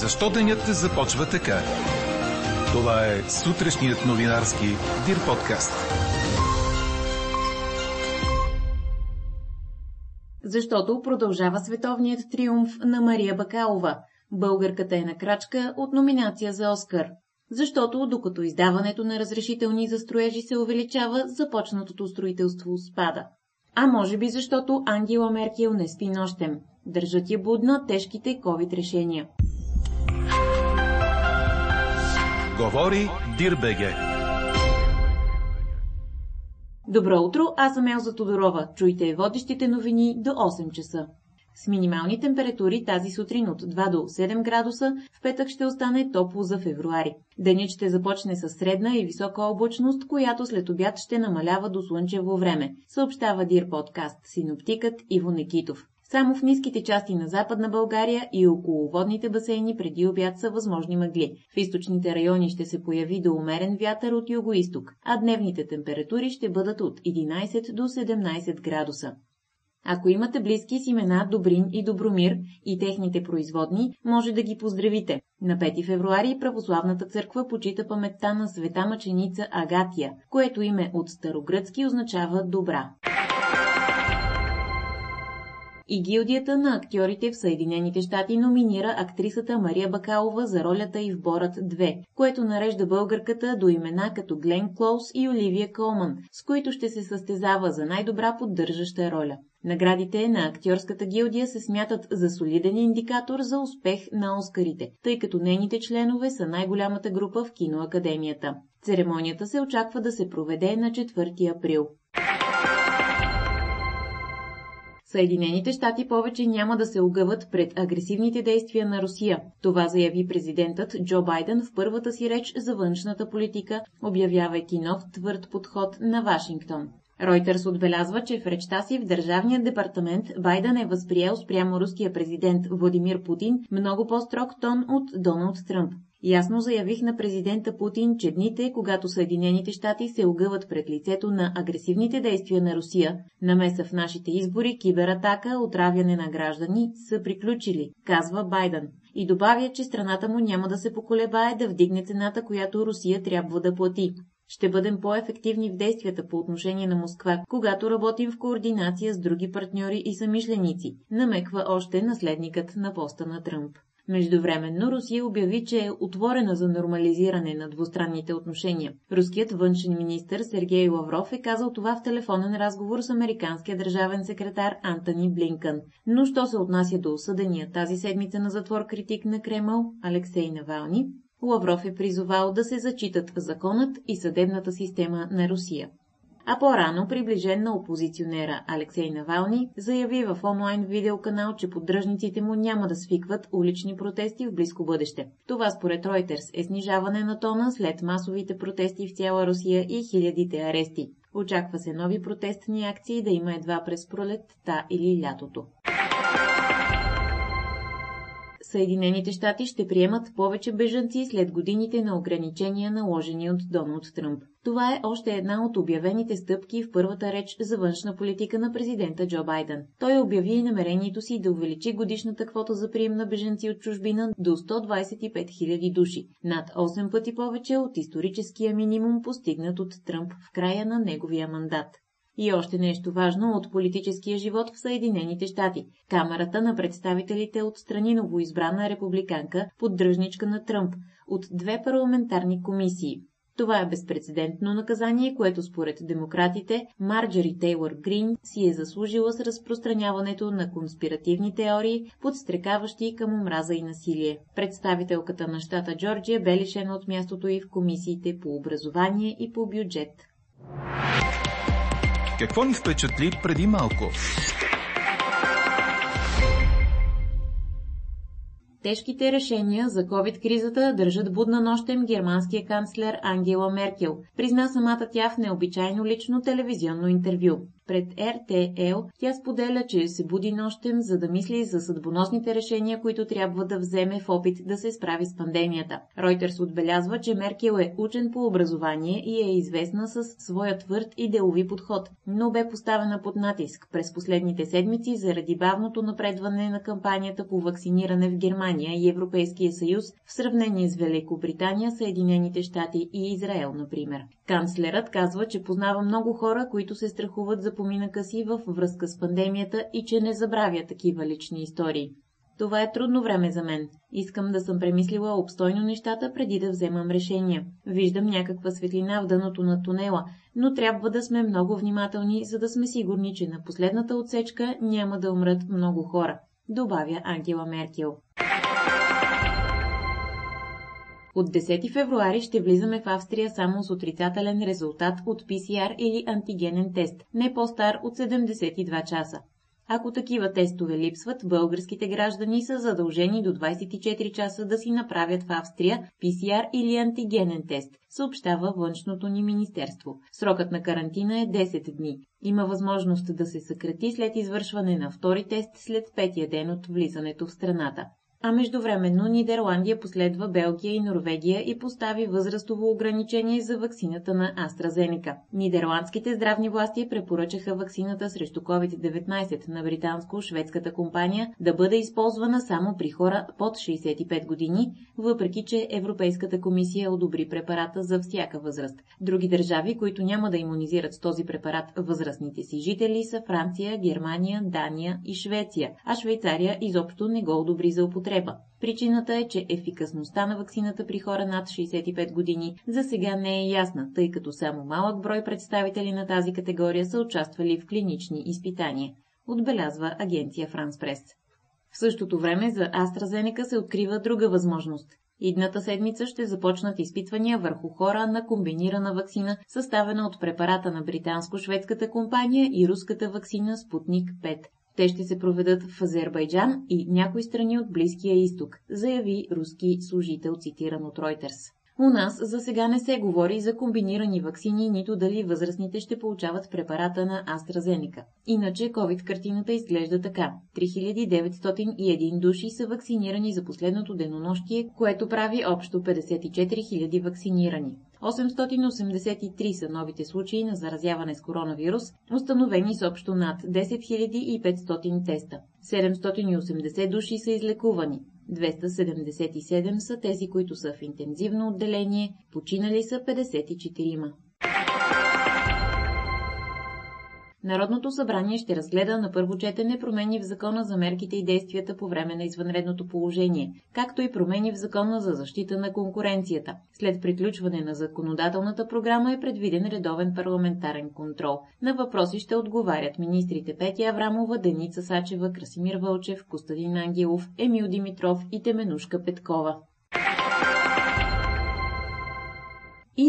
Защо денят започва така? Това е сутрешният новинарски Дир подкаст. Защото продължава световният триумф на Мария Бакалова. Българката е на крачка от номинация за Оскар. Защото докато издаването на разрешителни за строежи се увеличава, започнатото строителство спада. А може би защото Ангела Меркел не спи нощем. Държат я будна тежките COVID решения. Говори Дирбеге. Добро утро, аз съм Елза Тодорова. Чуйте водещите новини до 8 часа. С минимални температури тази сутрин от 2 до 7 градуса, в петък ще остане топло за февруари. Денят ще започне с средна и висока облачност, която след обяд ще намалява до слънчево време, съобщава Дир подкаст синоптикът Иво Некитов. Само в ниските части на Западна България и около водните басейни преди обяд са възможни мъгли. В източните райони ще се появи до умерен вятър от юго-исток, а дневните температури ще бъдат от 11 до 17 градуса. Ако имате близки с имена Добрин и Добромир и техните производни, може да ги поздравите. На 5 февруари Православната църква почита паметта на света мъченица Агатия, което име от старогръцки означава добра и гилдията на актьорите в Съединените щати номинира актрисата Мария Бакалова за ролята и в Борът 2, което нарежда българката до имена като Глен Клоус и Оливия Колман, с които ще се състезава за най-добра поддържаща роля. Наградите на актьорската гилдия се смятат за солиден индикатор за успех на Оскарите, тъй като нейните членове са най-голямата група в киноакадемията. Церемонията се очаква да се проведе на 4 април. Съединените щати повече няма да се огъват пред агресивните действия на Русия. Това заяви президентът Джо Байден в първата си реч за външната политика, обявявайки нов твърд подход на Вашингтон. Ройтерс отбелязва, че в речта си в Държавния департамент Байден е възприел спрямо руския президент Владимир Путин много по-строг тон от Доналд Тръмп. Ясно заявих на президента Путин, че дните, когато Съединените щати се огъват пред лицето на агресивните действия на Русия, намеса в нашите избори, кибератака, отравяне на граждани, са приключили, казва Байден. И добавя, че страната му няма да се поколебае да вдигне цената, която Русия трябва да плати. Ще бъдем по-ефективни в действията по отношение на Москва, когато работим в координация с други партньори и самишленици, намеква още наследникът на поста на Тръмп. Междувременно Русия обяви, че е отворена за нормализиране на двустранните отношения. Руският външен министр Сергей Лавров е казал това в телефонен разговор с американския държавен секретар Антони Блинкън. Но що се отнася до осъдения тази седмица на затвор критик на Кремъл Алексей Навални, Лавров е призовал да се зачитат законът и съдебната система на Русия а по-рано приближен на опозиционера Алексей Навални заяви в онлайн видеоканал, че поддръжниците му няма да свикват улични протести в близко бъдеще. Това според Reuters е снижаване на тона след масовите протести в цяла Русия и хилядите арести. Очаква се нови протестни акции да има едва през пролетта или лятото. Съединените щати ще приемат повече бежанци след годините на ограничения, наложени от Доналд Тръмп. Това е още една от обявените стъпки в първата реч за външна политика на президента Джо Байден. Той обяви и намерението си да увеличи годишната квота за прием на беженци от чужбина до 125 000 души, над 8 пъти повече от историческия минимум постигнат от Тръмп в края на неговия мандат. И още нещо важно от политическия живот в Съединените щати. Камерата на представителите от страни новоизбрана републиканка, поддръжничка на Тръмп, от две парламентарни комисии. Това е безпредседентно наказание, което според демократите Марджори Тейлор Грин си е заслужила с разпространяването на конспиративни теории, подстрекаващи към омраза и насилие. Представителката на щата Джорджия бе лишена от мястото и в комисиите по образование и по бюджет. Какво ни впечатли преди малко? Тежките решения за COVID-кризата държат будна нощем германския канцлер Ангела Меркел, призна самата тя в необичайно лично телевизионно интервю. Пред РТЛ тя споделя, че се буди нощем, за да мисли за съдбоносните решения, които трябва да вземе в опит да се справи с пандемията. Ройтерс отбелязва, че Меркел е учен по образование и е известна с своя твърд и делови подход, но бе поставена под натиск през последните седмици заради бавното напредване на кампанията по вакциниране в Германия и Европейския съюз в сравнение с Великобритания, Съединените щати и Израел, например. Канцлерът казва, че познава много хора, които се страхуват за поминъка си във връзка с пандемията и че не забравя такива лични истории. Това е трудно време за мен. Искам да съм премислила обстойно нещата преди да вземам решения. Виждам някаква светлина в дъното на тунела, но трябва да сме много внимателни, за да сме сигурни, че на последната отсечка няма да умрат много хора, добавя Ангела Меркел. От 10 февруари ще влизаме в Австрия само с отрицателен резултат от PCR или антигенен тест, не по-стар от 72 часа. Ако такива тестове липсват, българските граждани са задължени до 24 часа да си направят в Австрия PCR или антигенен тест, съобщава външното ни министерство. Срокът на карантина е 10 дни. Има възможност да се съкрати след извършване на втори тест след петия ден от влизането в страната а междувременно Нидерландия последва Белгия и Норвегия и постави възрастово ограничение за ваксината на AstraZeneca. Нидерландските здравни власти препоръчаха ваксината срещу COVID-19 на британско-шведската компания да бъде използвана само при хора под 65 години, въпреки че Европейската комисия одобри препарата за всяка възраст. Други държави, които няма да иммунизират с този препарат възрастните си жители са Франция, Германия, Дания и Швеция, а Швейцария изобщо не го одобри за употреба употреба. Причината е, че ефикасността на ваксината при хора над 65 години за сега не е ясна, тъй като само малък брой представители на тази категория са участвали в клинични изпитания, отбелязва агенция Франс Прес. В същото време за AstraZeneca се открива друга възможност. Идната седмица ще започнат изпитвания върху хора на комбинирана вакцина, съставена от препарата на британско-шведската компания и руската вакцина Спутник 5. Те ще се проведат в Азербайджан и някои страни от Близкия изток, заяви руски служител, цитиран от Reuters. У нас за сега не се говори за комбинирани вакцини, нито дали възрастните ще получават препарата на AstraZeneca. Иначе COVID-картината изглежда така. 3901 души са вакцинирани за последното денонощие, което прави общо 54 000 вакцинирани. 883 са новите случаи на заразяване с коронавирус, установени с общо над 10 500 теста. 780 души са излекувани. 277 са тези, които са в интензивно отделение, починали са 54. Народното събрание ще разгледа на първо четене промени в закона за мерките и действията по време на извънредното положение, както и промени в закона за защита на конкуренцията. След приключване на законодателната програма е предвиден редовен парламентарен контрол. На въпроси ще отговарят министрите Петя Аврамова, Деница Сачева, Красимир Вълчев, Костадин Ангелов, Емил Димитров и Теменушка Петкова.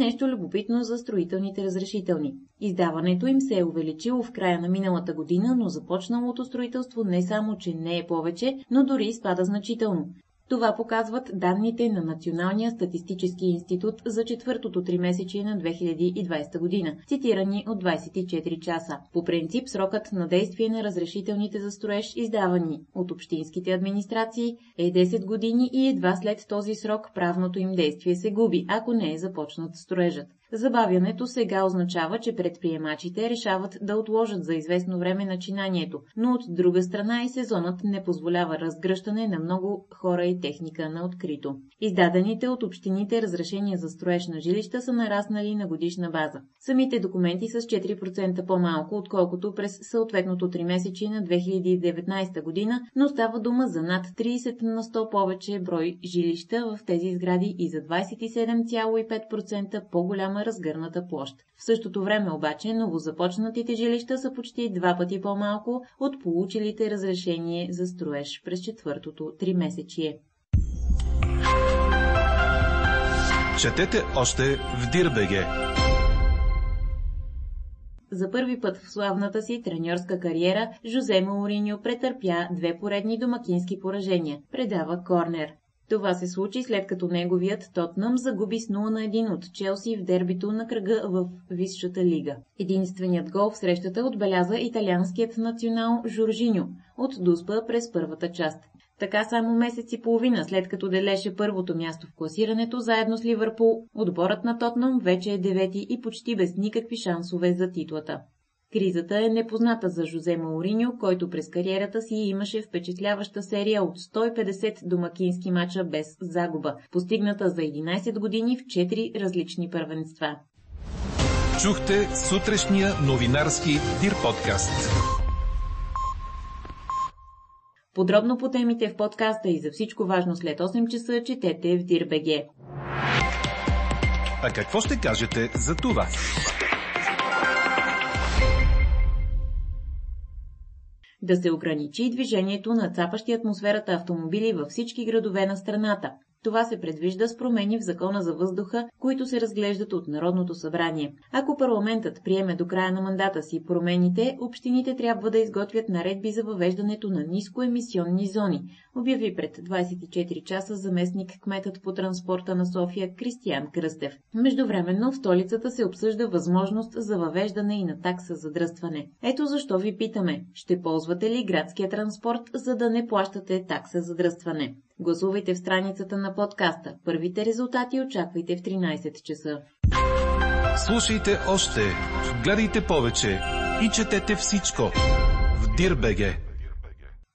Нещо любопитно за строителните разрешителни. Издаването им се е увеличило в края на миналата година, но започналото строителство не само, че не е повече, но дори изпада значително. Това показват данните на Националния статистически институт за четвъртото тримесечие на 2020 година, цитирани от 24 часа. По принцип, срокът на действие на разрешителните за строеж, издавани от общинските администрации, е 10 години и едва след този срок правното им действие се губи, ако не е започнат строежът. Забавянето сега означава, че предприемачите решават да отложат за известно време начинанието, но от друга страна и сезонът не позволява разгръщане на много хора и техника на открито. Издадените от общините разрешения за строеж на жилища са нараснали на годишна база. Самите документи с 4% по-малко, отколкото през съответното тримесечие на 2019 година, но става дума за над 30 на 100 повече брой жилища в тези сгради и за 27,5% по-голяма голяма разгърната площ. В същото време обаче новозапочнатите жилища са почти два пъти по-малко от получилите разрешение за строеж през четвъртото три месечие. Четете още в Дирбеге! За първи път в славната си треньорска кариера Жозе Мауриньо претърпя две поредни домакински поражения, предава Корнер. Това се случи след като неговият Тотнам загуби с 0 на 1 от Челси в дербито на кръга в Висшата лига. Единственият гол в срещата отбеляза италианският национал Жоржиньо от Дуспа през първата част. Така само месец и половина след като делеше първото място в класирането заедно с Ливърпул, отборът на Тотнам вече е девети и почти без никакви шансове за титлата. Кризата е непозната за Жозе Мауриньо, който през кариерата си имаше впечатляваща серия от 150 домакински мача без загуба, постигната за 11 години в 4 различни първенства. Чухте сутрешния новинарски Дир подкаст. Подробно по темите в подкаста и за всичко важно след 8 часа четете в Дир.бг. А какво ще кажете за това? Да се ограничи движението на цапащи атмосферата автомобили във всички градове на страната. Това се предвижда с промени в закона за въздуха, които се разглеждат от Народното събрание. Ако парламентът приеме до края на мандата си промените, общините трябва да изготвят наредби за въвеждането на нискоемисионни зони, обяви пред 24 часа заместник кметът по транспорта на София Кристиян Кръстев. Междувременно в столицата се обсъжда възможност за въвеждане и на такса за дръстване. Ето защо ви питаме, ще ползвате ли градския транспорт, за да не плащате такса за дръстване? Гласувайте в страницата на подкаста. Първите резултати очаквайте в 13 часа. Слушайте още, гледайте повече и четете всичко в Дирбеге.